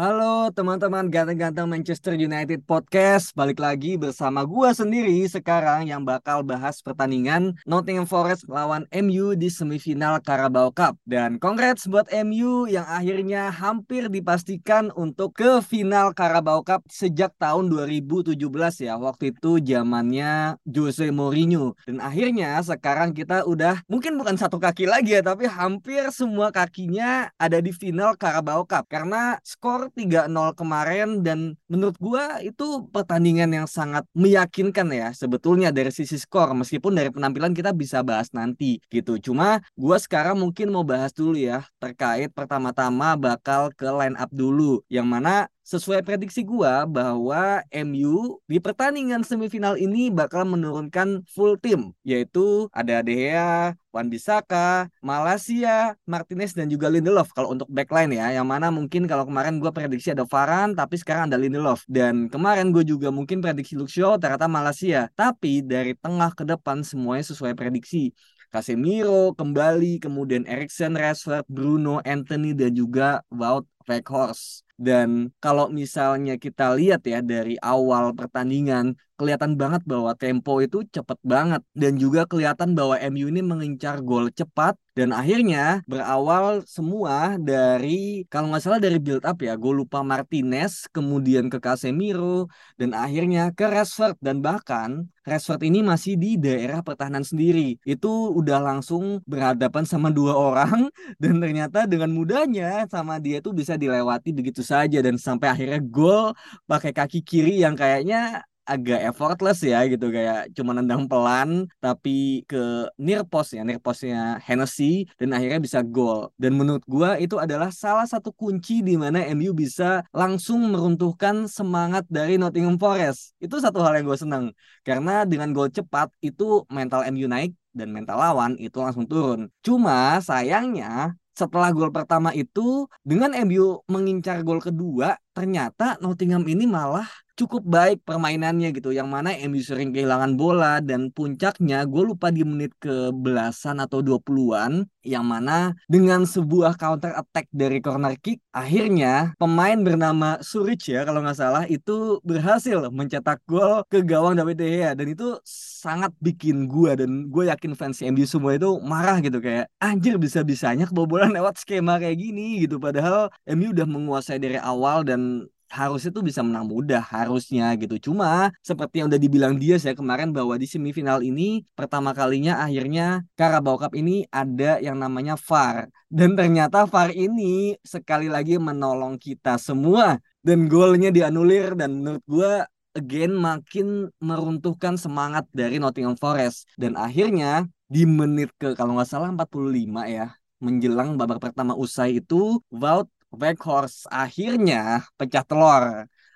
Halo teman-teman ganteng-ganteng Manchester United Podcast. Balik lagi bersama gua sendiri sekarang yang bakal bahas pertandingan Nottingham Forest lawan MU di semifinal Carabao Cup. Dan congrats buat MU yang akhirnya hampir dipastikan untuk ke final Carabao Cup sejak tahun 2017 ya. Waktu itu zamannya Jose Mourinho. Dan akhirnya sekarang kita udah mungkin bukan satu kaki lagi ya Tapi hampir semua kakinya ada di final Carabao Cup. Karena skor 3-0 kemarin dan menurut gua itu pertandingan yang sangat meyakinkan ya sebetulnya dari sisi skor meskipun dari penampilan kita bisa bahas nanti gitu. Cuma gua sekarang mungkin mau bahas dulu ya terkait pertama-tama bakal ke line up dulu yang mana sesuai prediksi gua bahwa MU di pertandingan semifinal ini bakal menurunkan full tim yaitu ada De Gea, Wan Bissaka, Malaysia, Martinez dan juga Lindelof kalau untuk backline ya. Yang mana mungkin kalau kemarin gua prediksi ada Varane tapi sekarang ada Lindelof. Dan kemarin gue juga mungkin prediksi Shaw ternyata Malaysia tapi dari tengah ke depan semuanya sesuai prediksi. Casemiro kembali, kemudian Eriksen, Rashford, Bruno, Anthony dan juga Wout Weghorst. Dan kalau misalnya kita lihat ya dari awal pertandingan kelihatan banget bahwa tempo itu cepet banget. Dan juga kelihatan bahwa MU ini mengincar gol cepat dan akhirnya berawal semua dari kalau nggak salah dari build up ya gue lupa Martinez kemudian ke Casemiro dan akhirnya ke Rashford. Dan bahkan Rashford ini masih di daerah pertahanan sendiri. Itu udah langsung berhadapan sama dua orang dan ternyata dengan mudahnya sama dia itu bisa dilewati begitu saja. Dan sampai akhirnya gol pakai kaki kiri yang kayaknya agak effortless ya gitu kayak cuma nendang pelan tapi ke near post ya near postnya Hennessy dan akhirnya bisa gol. Dan menurut gua itu adalah salah satu kunci di mana MU bisa langsung meruntuhkan semangat dari Nottingham Forest. Itu satu hal yang gue senang karena dengan gol cepat itu mental MU naik dan mental lawan itu langsung turun. Cuma sayangnya setelah gol pertama itu dengan MU mengincar gol kedua ternyata Nottingham ini malah cukup baik permainannya gitu yang mana MU sering kehilangan bola dan puncaknya gue lupa di menit ke belasan atau 20-an yang mana dengan sebuah counter attack dari corner kick akhirnya pemain bernama Suric ya kalau nggak salah itu berhasil mencetak gol ke gawang David De Gea. Dan itu sangat bikin gue dan gue yakin fans MU semua itu marah gitu kayak anjir bisa-bisanya kebobolan lewat skema kayak gini gitu. Padahal MU udah menguasai dari awal dan harusnya tuh bisa menang mudah harusnya gitu. Cuma seperti yang udah dibilang dia saya kemarin bahwa di semifinal ini pertama kalinya akhirnya Carabao Cup ini ada yang namanya VAR. Dan ternyata VAR ini sekali lagi menolong kita semua. Dan golnya dianulir dan menurut gua again makin meruntuhkan semangat dari Nottingham Forest. Dan akhirnya di menit ke kalau nggak salah 45 ya menjelang babak pertama usai itu Wout Weghorst akhirnya pecah telur.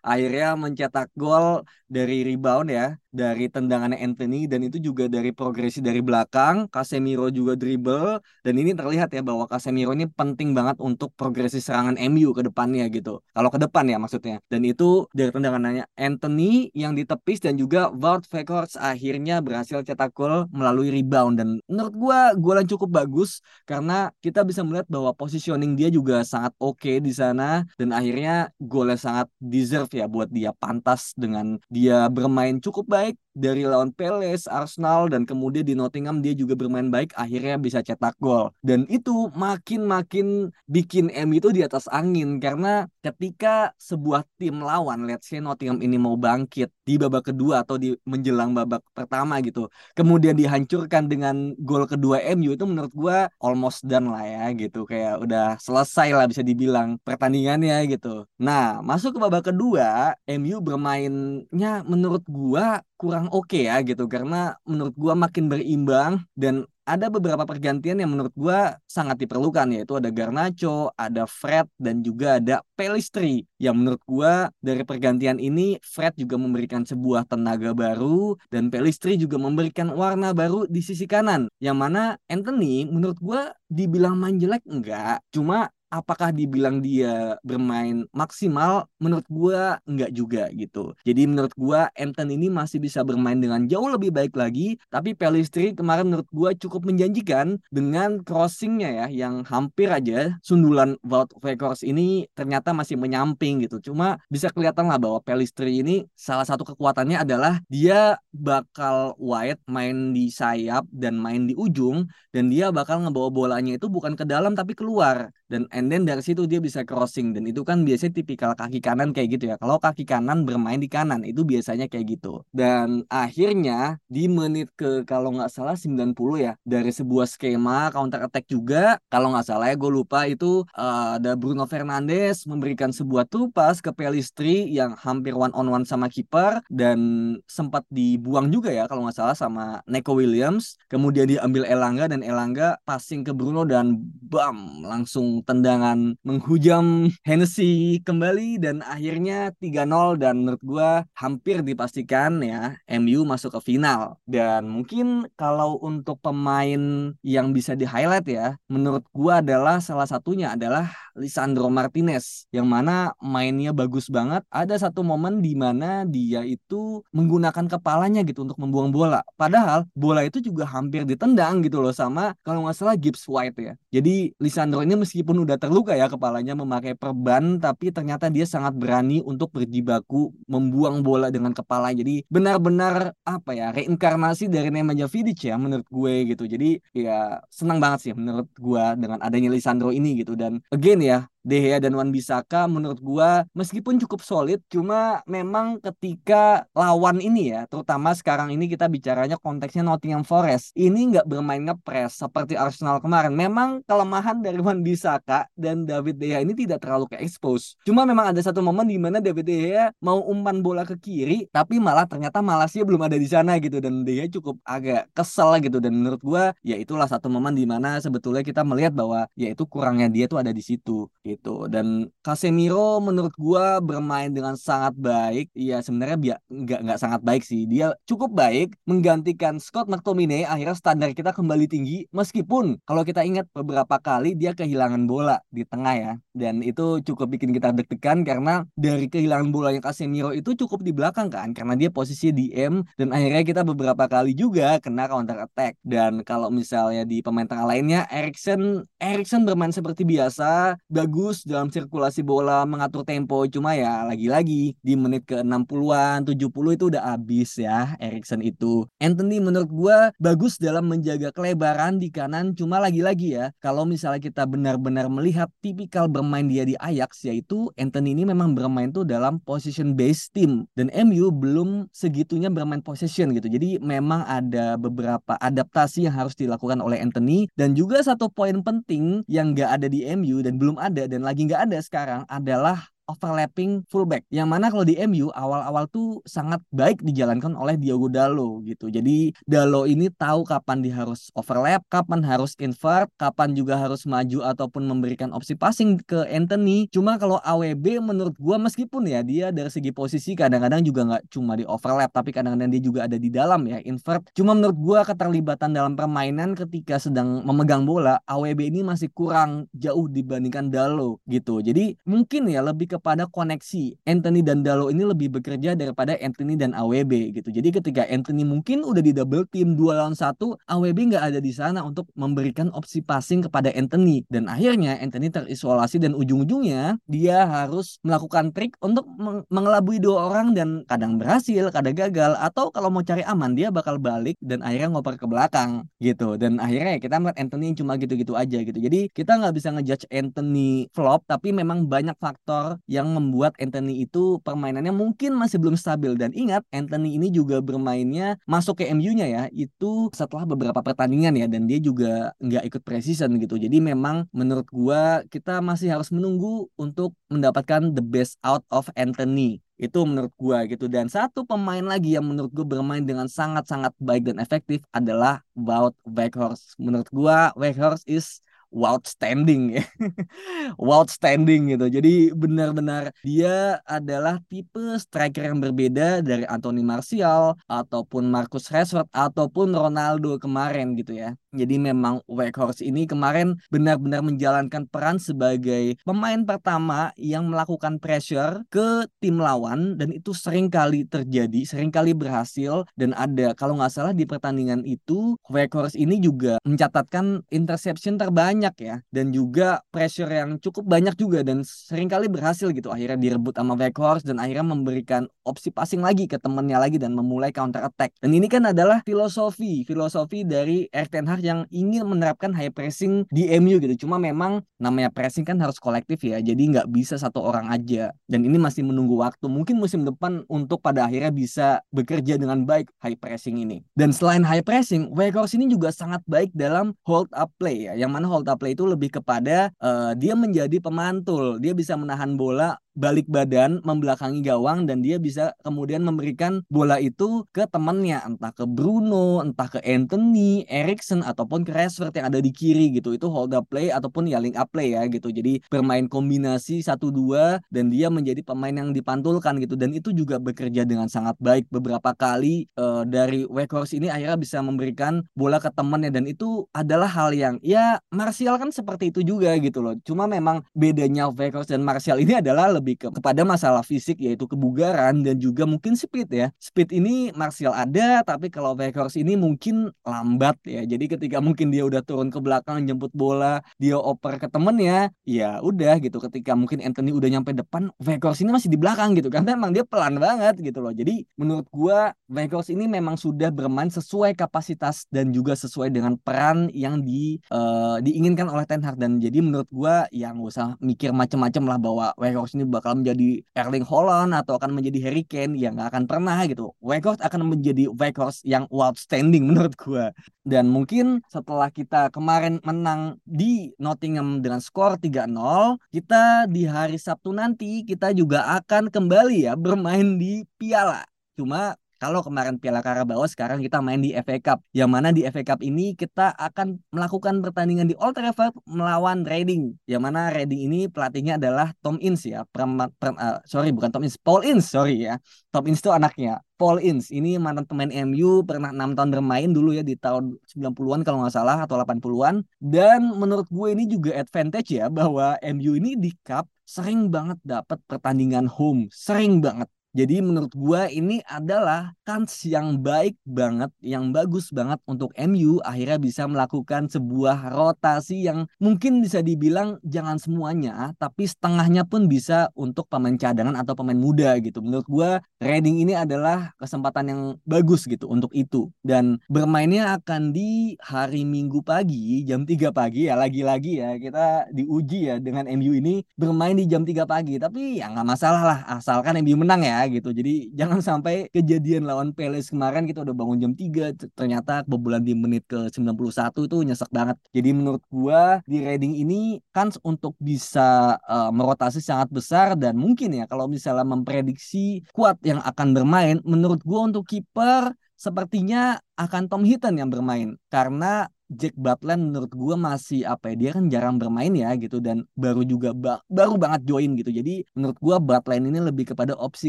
Akhirnya mencetak gol dari rebound ya dari tendangannya Anthony dan itu juga dari progresi dari belakang. Casemiro juga dribble. Dan ini terlihat ya bahwa Casemiro ini penting banget untuk progresi serangan MU ke depannya gitu. Kalau ke depan ya maksudnya. Dan itu dari tendangannya Anthony yang ditepis dan juga Wout Weghorst akhirnya berhasil cetak gol melalui rebound. Dan menurut gua gol yang cukup bagus karena kita bisa melihat bahwa positioning dia juga sangat oke okay di sana. Dan akhirnya golnya sangat deserve ya buat dia. Pantas dengan dia bermain cukup baik baik dari lawan Palace, Arsenal dan kemudian di Nottingham dia juga bermain baik akhirnya bisa cetak gol. Dan itu makin-makin bikin M itu di atas angin karena ketika sebuah tim lawan let's say Nottingham ini mau bangkit di babak kedua atau di menjelang babak pertama gitu kemudian dihancurkan dengan gol kedua MU itu menurut gua almost done lah ya gitu. Kayak udah selesai lah bisa dibilang pertandingannya gitu. Nah masuk ke babak kedua MU bermainnya menurut gua kurang oke okay ya gitu. Karena menurut gua makin berimbang dan ada beberapa pergantian yang menurut gue sangat diperlukan yaitu ada Garnacho, ada Fred dan juga ada Pelistri. Yang menurut gue dari pergantian ini Fred juga memberikan sebuah tenaga baru dan Pelistri juga memberikan warna baru di sisi kanan. Yang mana Anthony menurut gue dibilang main jelek enggak. Cuma apakah dibilang dia bermain maksimal menurut gua enggak juga gitu. Jadi menurut gua Anton ini masih bisa bermain dengan jauh lebih baik lagi tapi Pelistri kemarin menurut gua cukup menjanjikan dengan crossingnya ya yang hampir aja sundulan Wout Weghorst ini ternyata masih menyamping gitu. Cuma bisa kelihatan lah bahwa Pelistri ini salah satu kekuatannya adalah dia bakal wide main di sayap dan main di ujung dan dia bakal ngebawa bolanya itu bukan ke dalam tapi keluar. Dan and then dari situ dia bisa crossing. Dan itu kan biasanya tipikal kaki kanan kayak gitu ya. Kalau kaki kanan bermain di kanan itu biasanya kayak gitu. Dan akhirnya di menit ke kalau nggak salah 90 ya dari sebuah skema counter attack juga kalau nggak salah ya gue lupa itu uh, ada Bruno Fernandes memberikan sebuah tupas ke Pelistri yang hampir one on one sama kiper dan sempat dibuang juga ya kalau nggak salah sama Neko Williams. Kemudian diambil Elangga dan Elangga passing ke Bruno dan bam langsung tendang dengan menghujam Hennessy kembali dan akhirnya 3-0 dan menurut gue hampir dipastikan ya MU masuk ke final. Dan mungkin kalau untuk pemain yang bisa di-highlight ya, menurut gue adalah salah satunya adalah Lisandro Martinez yang mana mainnya bagus banget. Ada satu momen di mana dia itu menggunakan kepalanya gitu untuk membuang bola. Padahal bola itu juga hampir ditendang gitu loh sama kalau nggak salah Gibbs White ya. Jadi Lisandro ini meskipun udah terluka ya kepalanya memakai perban tapi ternyata dia sangat berani untuk berjibaku membuang bola dengan kepala. Jadi benar-benar apa ya reinkarnasi dari Nemanja Vidic ya menurut gue gitu. Jadi ya senang banget sih menurut gue dengan adanya Lisandro ini gitu. Dan again ya De Gea dan Wan Bisaka menurut gua meskipun cukup solid cuma memang ketika lawan ini ya terutama sekarang ini kita bicaranya konteksnya Nottingham Forest ini nggak bermain ngepres seperti Arsenal kemarin. Memang kelemahan dari Wan Bisaka dan David De Gea ini tidak terlalu ke expose cuma memang ada satu momen di mana David De Gea mau umpan bola ke kiri tapi malah ternyata Malaysia belum ada di sana gitu dan De Gea cukup agak kesel gitu. Dan menurut gua ya itulah satu momen di mana sebetulnya kita melihat bahwa ya itu kurangnya dia tuh ada di situ gitu dan Casemiro menurut gua bermain dengan sangat baik. Ya sebenarnya biar nggak nggak sangat baik sih. Dia cukup baik menggantikan Scott McTominay akhirnya standar kita kembali tinggi. Meskipun kalau kita ingat beberapa kali dia kehilangan bola di tengah ya. Dan itu cukup bikin kita deg-degan karena dari kehilangan bolanya Casemiro itu cukup di belakang kan. Karena dia posisi di M dan akhirnya kita beberapa kali juga kena counter attack. Dan kalau misalnya di pemain tengah lainnya Erikson Erikson bermain seperti biasa bagus bagus dalam sirkulasi bola, mengatur tempo. Cuma ya lagi-lagi di menit ke 60-an, 70 itu udah habis ya Erikson itu. Anthony menurut gue bagus dalam menjaga kelebaran di kanan. Cuma lagi-lagi ya, kalau misalnya kita benar-benar melihat tipikal bermain dia di Ajax, yaitu Anthony ini memang bermain tuh dalam position based team. Dan MU belum segitunya bermain possession gitu. Jadi memang ada beberapa adaptasi yang harus dilakukan oleh Anthony. Dan juga satu poin penting yang gak ada di MU dan belum ada dan lagi nggak ada sekarang adalah overlapping fullback. Yang mana kalau di MU awal-awal tuh sangat baik dijalankan oleh Diogo Dalo gitu. Jadi Dalo ini tahu kapan dia harus overlap, kapan harus invert, kapan juga harus maju ataupun memberikan opsi passing ke Anthony. Cuma kalau AWB menurut gua meskipun ya dia dari segi posisi kadang-kadang juga nggak cuma di overlap tapi kadang-kadang dia juga ada di dalam ya invert. Cuma menurut gua keterlibatan dalam permainan ketika sedang memegang bola AWB ini masih kurang jauh dibandingkan Dalo gitu. Jadi mungkin ya lebih kepada koneksi Anthony dan Dalo ini lebih bekerja daripada Anthony dan AWB gitu. Jadi ketika Anthony mungkin udah di double team dua lawan satu, AWB nggak ada di sana untuk memberikan opsi passing kepada Anthony dan akhirnya Anthony terisolasi dan ujung-ujungnya dia harus melakukan trik untuk mengelabui dua orang dan kadang berhasil, kadang gagal atau kalau mau cari aman dia bakal balik dan akhirnya ngoper ke belakang gitu. Dan akhirnya kita melihat Anthony cuma gitu-gitu aja gitu. Jadi kita nggak bisa ngejudge Anthony flop tapi memang banyak faktor yang membuat Anthony itu permainannya mungkin masih belum stabil. Dan ingat Anthony ini juga bermainnya masuk ke MU-nya ya itu setelah beberapa pertandingan ya dan dia juga nggak ikut preseason gitu. Jadi memang menurut gua kita masih harus menunggu untuk mendapatkan the best out of Anthony. Itu menurut gua gitu. Dan satu pemain lagi yang menurut gua bermain dengan sangat-sangat baik dan efektif adalah Wout Weghorst. Menurut gua Weghorst is outstanding ya. outstanding gitu. Jadi benar-benar dia adalah tipe striker yang berbeda dari Anthony Martial ataupun Marcus Rashford ataupun Ronaldo kemarin gitu ya. Jadi memang Weghorst ini kemarin benar-benar menjalankan peran sebagai pemain pertama yang melakukan pressure ke tim lawan dan itu sering kali terjadi, sering kali berhasil. Dan ada kalau nggak salah di pertandingan itu Weghorst ini juga mencatatkan interception terbanyak ya. Dan juga pressure yang cukup banyak juga dan sering kali berhasil gitu. Akhirnya direbut sama Weghorst dan akhirnya memberikan opsi passing lagi ke temennya lagi dan memulai counter attack. Dan ini kan adalah filosofi filosofi dari Erik Ten Hag yang ingin menerapkan high pressing di MU gitu. Cuma memang namanya pressing kan harus kolektif ya. Jadi nggak bisa satu orang aja. Dan ini masih menunggu waktu. Mungkin musim depan untuk pada akhirnya bisa bekerja dengan baik high pressing ini. Dan selain high pressing, Weghorst ini juga sangat baik dalam hold up play ya. Yang mana hold up play itu lebih kepada uh, dia menjadi pemantul. Dia bisa menahan bola balik badan membelakangi gawang dan dia bisa kemudian memberikan bola itu ke temannya entah ke Bruno, entah ke Anthony, Erikson ataupun ke Rashford yang ada di kiri gitu. Itu hold up play ataupun ya link up play ya gitu. Jadi bermain kombinasi satu dua dan dia menjadi pemain yang dipantulkan gitu dan itu juga bekerja dengan sangat baik beberapa kali uh, dari Weghorst ini akhirnya bisa memberikan bola ke temannya dan itu adalah hal yang ya Martial kan seperti itu juga gitu loh. Cuma memang bedanya Weghorst dan Martial ini adalah lebih ke, kepada masalah fisik yaitu kebugaran dan juga mungkin speed ya. Speed ini Martial ada tapi kalau Weghorst ini mungkin lambat ya. Jadi ketika mungkin dia udah turun ke belakang jemput bola, dia oper ke temennya, ya udah gitu. Ketika mungkin Anthony udah nyampe depan, Weghorst ini masih di belakang gitu karena emang dia pelan banget gitu loh. Jadi menurut gua Weghorst ini memang sudah bermain sesuai kapasitas dan juga sesuai dengan peran yang di uh, diinginkan oleh Ten Hag dan jadi menurut gua yang usah mikir macam-macam lah bahwa Weghorst ini bakal menjadi Erling Haaland atau akan menjadi Harry Kane ya nggak akan pernah gitu. Weghorst akan menjadi Weghorst yang outstanding menurut gue. Dan mungkin setelah kita kemarin menang di Nottingham dengan skor 3-0, kita di hari Sabtu nanti kita juga akan kembali ya bermain di Piala. Cuma kalau kemarin Piala Carabao sekarang kita main di FA Cup. Yang mana di FA Cup ini kita akan melakukan pertandingan di Old Trafford melawan Reading. Yang mana Reading ini pelatihnya adalah Tom Ince ya. Pram, pram, uh, sorry bukan Tom Ince, Paul Ince sorry ya. Tom Ince itu anaknya. Paul Ince ini mantan pemain MU pernah enam tahun bermain dulu ya di tahun 90-an kalau nggak salah atau 80-an dan menurut gue ini juga advantage ya bahwa MU ini di cup sering banget dapat pertandingan home sering banget jadi menurut gua ini adalah kans yang baik banget, yang bagus banget untuk MU akhirnya bisa melakukan sebuah rotasi yang mungkin bisa dibilang jangan semuanya, tapi setengahnya pun bisa untuk pemain cadangan atau pemain muda gitu. Menurut gua Reading ini adalah kesempatan yang bagus gitu untuk itu. Dan bermainnya akan di hari Minggu pagi jam 3 pagi ya lagi-lagi ya kita diuji ya dengan MU ini bermain di jam 3 pagi. Tapi ya nggak masalah lah asalkan MU menang ya gitu. Jadi jangan sampai kejadian lawan Palace kemarin kita udah bangun jam 3 ternyata kebobolan di menit ke 91 itu nyesek banget. Jadi menurut gua di Reading ini kan untuk bisa uh, merotasi sangat besar dan mungkin ya kalau misalnya memprediksi kuat yang akan bermain menurut gua untuk kiper sepertinya akan Tom Hinton yang bermain. Karena Jack Butland menurut gue masih apa ya dia kan jarang bermain ya gitu dan baru juga ba baru banget join gitu. Jadi menurut gue Butland ini lebih kepada opsi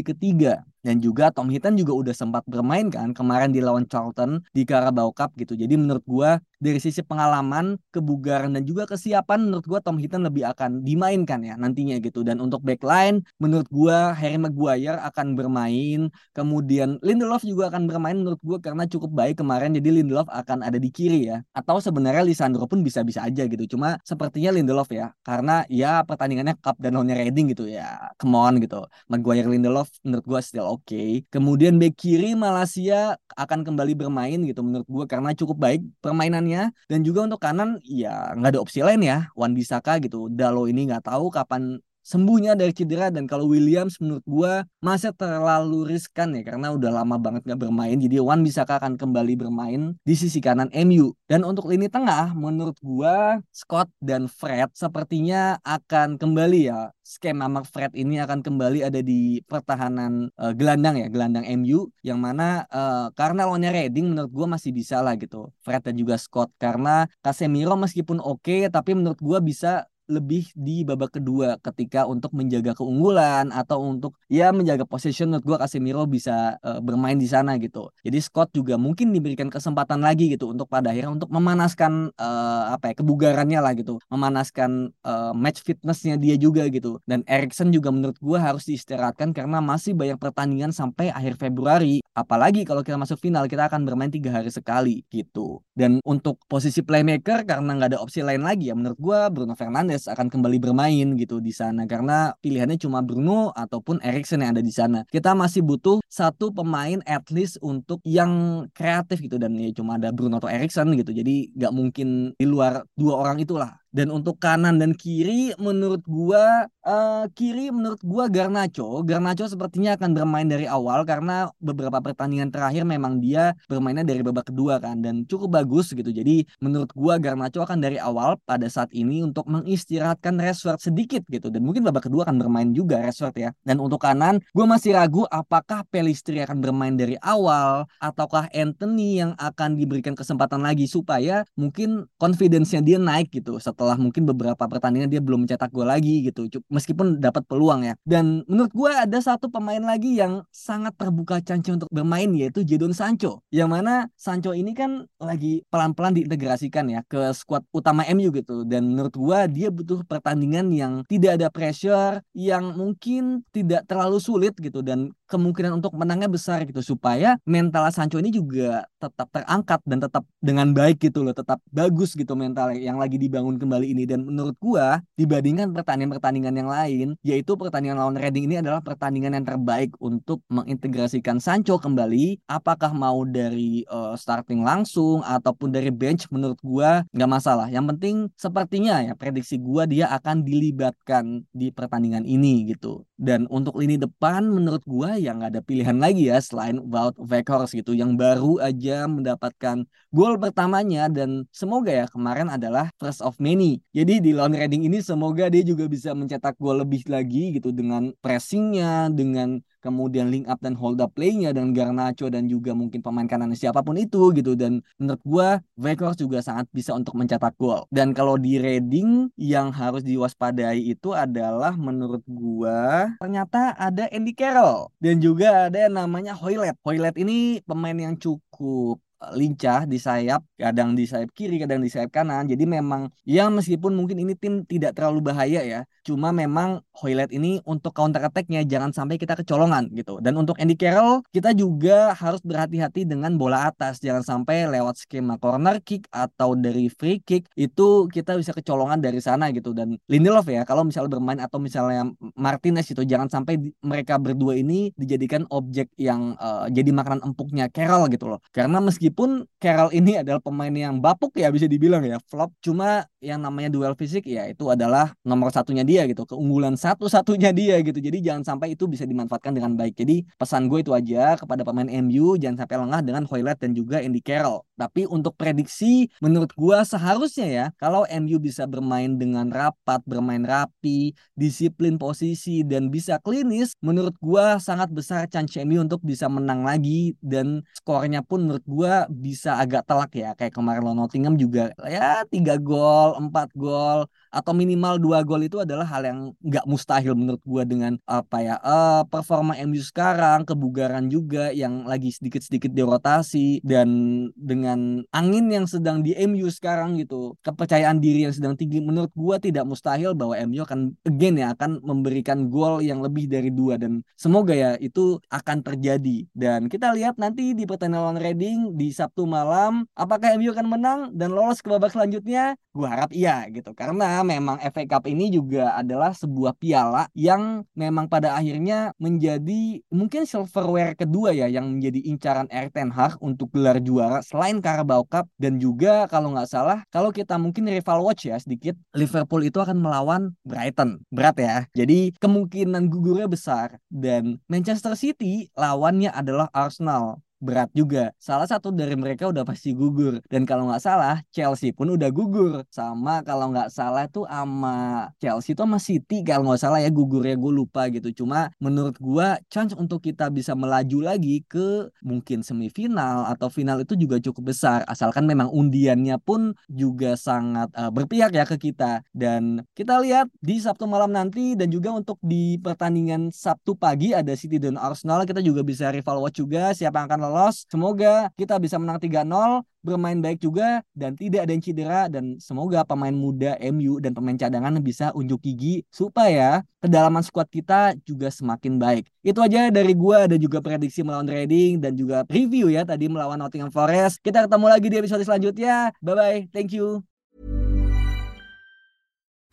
ketiga dan juga Tom Hinton juga udah sempat bermain kan kemarin di lawan Charlton di Carabao Cup gitu. Jadi menurut gua dari sisi pengalaman, kebugaran dan juga kesiapan menurut gua Tom Hinton lebih akan dimainkan ya nantinya gitu. Dan untuk backline menurut gua Harry Maguire akan bermain, kemudian Lindelof juga akan bermain menurut gua karena cukup baik kemarin jadi Lindelof akan ada di kiri ya. Atau sebenarnya Lisandro pun bisa-bisa aja gitu. Cuma sepertinya Lindelof ya karena ya pertandingannya Cup dan lawannya Reading gitu ya. On gitu. Maguire Lindelof menurut gua still oke. Okay. Kemudian back kiri Malaysia akan kembali bermain gitu menurut gue karena cukup baik permainannya dan juga untuk kanan ya nggak ada opsi lain ya Wan Bisaka gitu. Dalo ini nggak tahu kapan sembuhnya dari cedera dan kalau Williams menurut gue masih terlalu riskan ya karena udah lama banget gak bermain jadi Wan Bisaka akan kembali bermain di sisi kanan MU dan untuk lini tengah menurut gue Scott dan Fred sepertinya akan kembali ya. Skema Mark Fred ini akan kembali ada di pertahanan uh, gelandang ya gelandang MU yang mana uh, karena lawannya Reading menurut gue masih bisa lah gitu. Fred dan juga Scott karena Casemiro meskipun oke okay, tapi menurut gue bisa lebih di babak kedua ketika untuk menjaga keunggulan atau untuk ya menjaga position menurut gue Casemiro bisa uh, bermain di sana gitu. Jadi Scott juga mungkin diberikan kesempatan lagi gitu untuk pada akhirnya untuk memanaskan uh, apa ya kebugarannya lah gitu, memanaskan uh, match fitnessnya dia juga gitu. Dan Erikson juga menurut gue harus diistirahatkan karena masih banyak pertandingan sampai akhir Februari. Apalagi kalau kita masuk final kita akan bermain tiga hari sekali gitu. Dan untuk posisi playmaker karena nggak ada opsi lain lagi ya menurut gue Bruno Fernandes Fernandes akan kembali bermain gitu di sana karena pilihannya cuma Bruno ataupun Erikson yang ada di sana. Kita masih butuh satu pemain at least untuk yang kreatif gitu dan ya cuma ada Bruno atau Erikson gitu. Jadi nggak mungkin di luar dua orang itulah dan untuk kanan dan kiri menurut gua uh, kiri menurut gua Garnacho. Garnacho sepertinya akan bermain dari awal karena beberapa pertandingan terakhir memang dia bermainnya dari babak kedua kan dan cukup bagus gitu. Jadi menurut gua Garnacho akan dari awal pada saat ini untuk mengistirahatkan Rashford sedikit gitu dan mungkin babak kedua akan bermain juga Rashford ya. Dan untuk kanan gua masih ragu apakah Pelistri akan bermain dari awal ataukah Anthony yang akan diberikan kesempatan lagi supaya mungkin confidence-nya dia naik gitu setelah setelah mungkin beberapa pertandingan dia belum mencetak gol lagi gitu meskipun dapat peluang ya. Dan menurut gue ada satu pemain lagi yang sangat terbuka canci untuk bermain yaitu Jadon Sancho yang mana Sancho ini kan lagi pelan-pelan diintegrasikan ya ke skuad utama MU gitu. Dan menurut gue dia butuh pertandingan yang tidak ada pressure yang mungkin tidak terlalu sulit gitu dan kemungkinan untuk menangnya besar gitu supaya mental Sancho ini juga tetap terangkat dan tetap dengan baik gitu loh tetap bagus gitu mental yang lagi dibangun kembali ini. Dan menurut gua dibandingkan pertandingan-pertandingan yang lain yaitu pertandingan lawan Reading ini adalah pertandingan yang terbaik untuk mengintegrasikan Sancho kembali. Apakah mau dari uh, starting langsung ataupun dari bench menurut gua nggak masalah. Yang penting sepertinya ya prediksi gua dia akan dilibatkan di pertandingan ini gitu. Dan untuk lini depan menurut gua yang nggak ada pilihan lagi ya selain Wout Weghorst gitu yang baru aja mendapatkan gol pertamanya. Dan semoga ya kemarin adalah first of many. Jadi di lawan Reading ini semoga dia juga bisa mencetak gol lebih lagi gitu dengan pressingnya, dengan kemudian link up dan hold up playnya dan Garnacho dan juga mungkin pemain kanan siapa pun itu gitu. Dan menurut gua Weghorst juga sangat bisa untuk mencetak gol. Dan kalau di Reading yang harus diwaspadai itu adalah menurut gua ternyata ada Andy Carroll. Dan juga ada yang namanya Hoylet Hoylet ini pemain yang cukup lincah di sayap, kadang di sayap kiri, kadang di sayap kanan. Jadi memang ya meskipun mungkin ini tim tidak terlalu bahaya ya, cuma memang Hoylet ini untuk counter attack-nya jangan sampai kita kecolongan gitu. Dan untuk Andy Carroll kita juga harus berhati-hati dengan bola atas, jangan sampai lewat skema corner kick atau dari free kick itu kita bisa kecolongan dari sana gitu. Dan Lindelof ya kalau misalnya bermain atau misalnya Martinez itu jangan sampai mereka berdua ini dijadikan objek yang uh, jadi makanan empuknya Carroll gitu loh. Karena meski meskipun Carroll ini adalah pemain yang bapuk ya bisa dibilang ya flop cuma yang namanya duel fisik ya itu adalah nomor satunya dia gitu keunggulan satu-satunya dia gitu. Jadi jangan sampai itu bisa dimanfaatkan dengan baik. Jadi pesan gue itu aja kepada pemain MU jangan sampai lengah dengan Hoylet dan juga Andy Carroll tapi untuk prediksi menurut gue seharusnya ya kalau MU bisa bermain dengan rapat bermain rapi disiplin posisi dan bisa klinis menurut gue sangat besar chance MU untuk bisa menang lagi. Dan skornya pun menurut gue bisa agak telak ya kayak kemarin lawan Nottingham juga. Ya tiga gol empat gol atau minimal dua gol itu adalah hal yang nggak mustahil menurut gue dengan apa ya uh, performa MU sekarang kebugaran juga yang lagi sedikit-sedikit dirotasi dan dengan angin yang sedang di MU sekarang gitu kepercayaan diri yang sedang tinggi menurut gue tidak mustahil bahwa MU akan again ya akan memberikan gol yang lebih dari dua dan semoga ya itu akan terjadi dan kita lihat nanti di pertandingan lawan Reading di Sabtu malam. Apakah MU akan menang dan lolos ke babak selanjutnya? Gue harap iya gitu. Karena memang FA Cup ini juga adalah sebuah piala yang memang pada akhirnya menjadi mungkin silverware kedua ya yang menjadi incaran Erik Ten Hag untuk gelar juara selain main Carabao Cup dan juga kalau nggak salah kalau kita mungkin rival watch ya sedikit Liverpool itu akan melawan Brighton. Berat ya. Jadi kemungkinan gugurnya besar dan Manchester City lawannya adalah Arsenal berat juga. Salah satu dari mereka udah pasti gugur. Dan kalau nggak salah, Chelsea pun udah gugur. Sama kalau nggak salah tuh sama Chelsea itu sama City kalau nggak salah ya gugurnya gue lupa gitu. Cuma menurut gue chance untuk kita bisa melaju lagi ke mungkin semifinal atau final itu juga cukup besar. Asalkan memang undiannya pun juga sangat uh, berpihak ya ke kita. Dan kita lihat di Sabtu malam nanti dan juga untuk di pertandingan Sabtu pagi ada City dan Arsenal kita juga bisa rival watch juga siapa yang akan lolos. Semoga kita bisa menang 3-0, bermain baik juga dan tidak ada yang cedera dan semoga pemain muda MU dan pemain cadangan bisa unjuk gigi supaya kedalaman skuad kita juga semakin baik. Itu aja dari gua ada juga prediksi melawan Reading dan juga review ya tadi melawan Nottingham Forest. Kita ketemu lagi di episode selanjutnya. Bye bye. Thank you.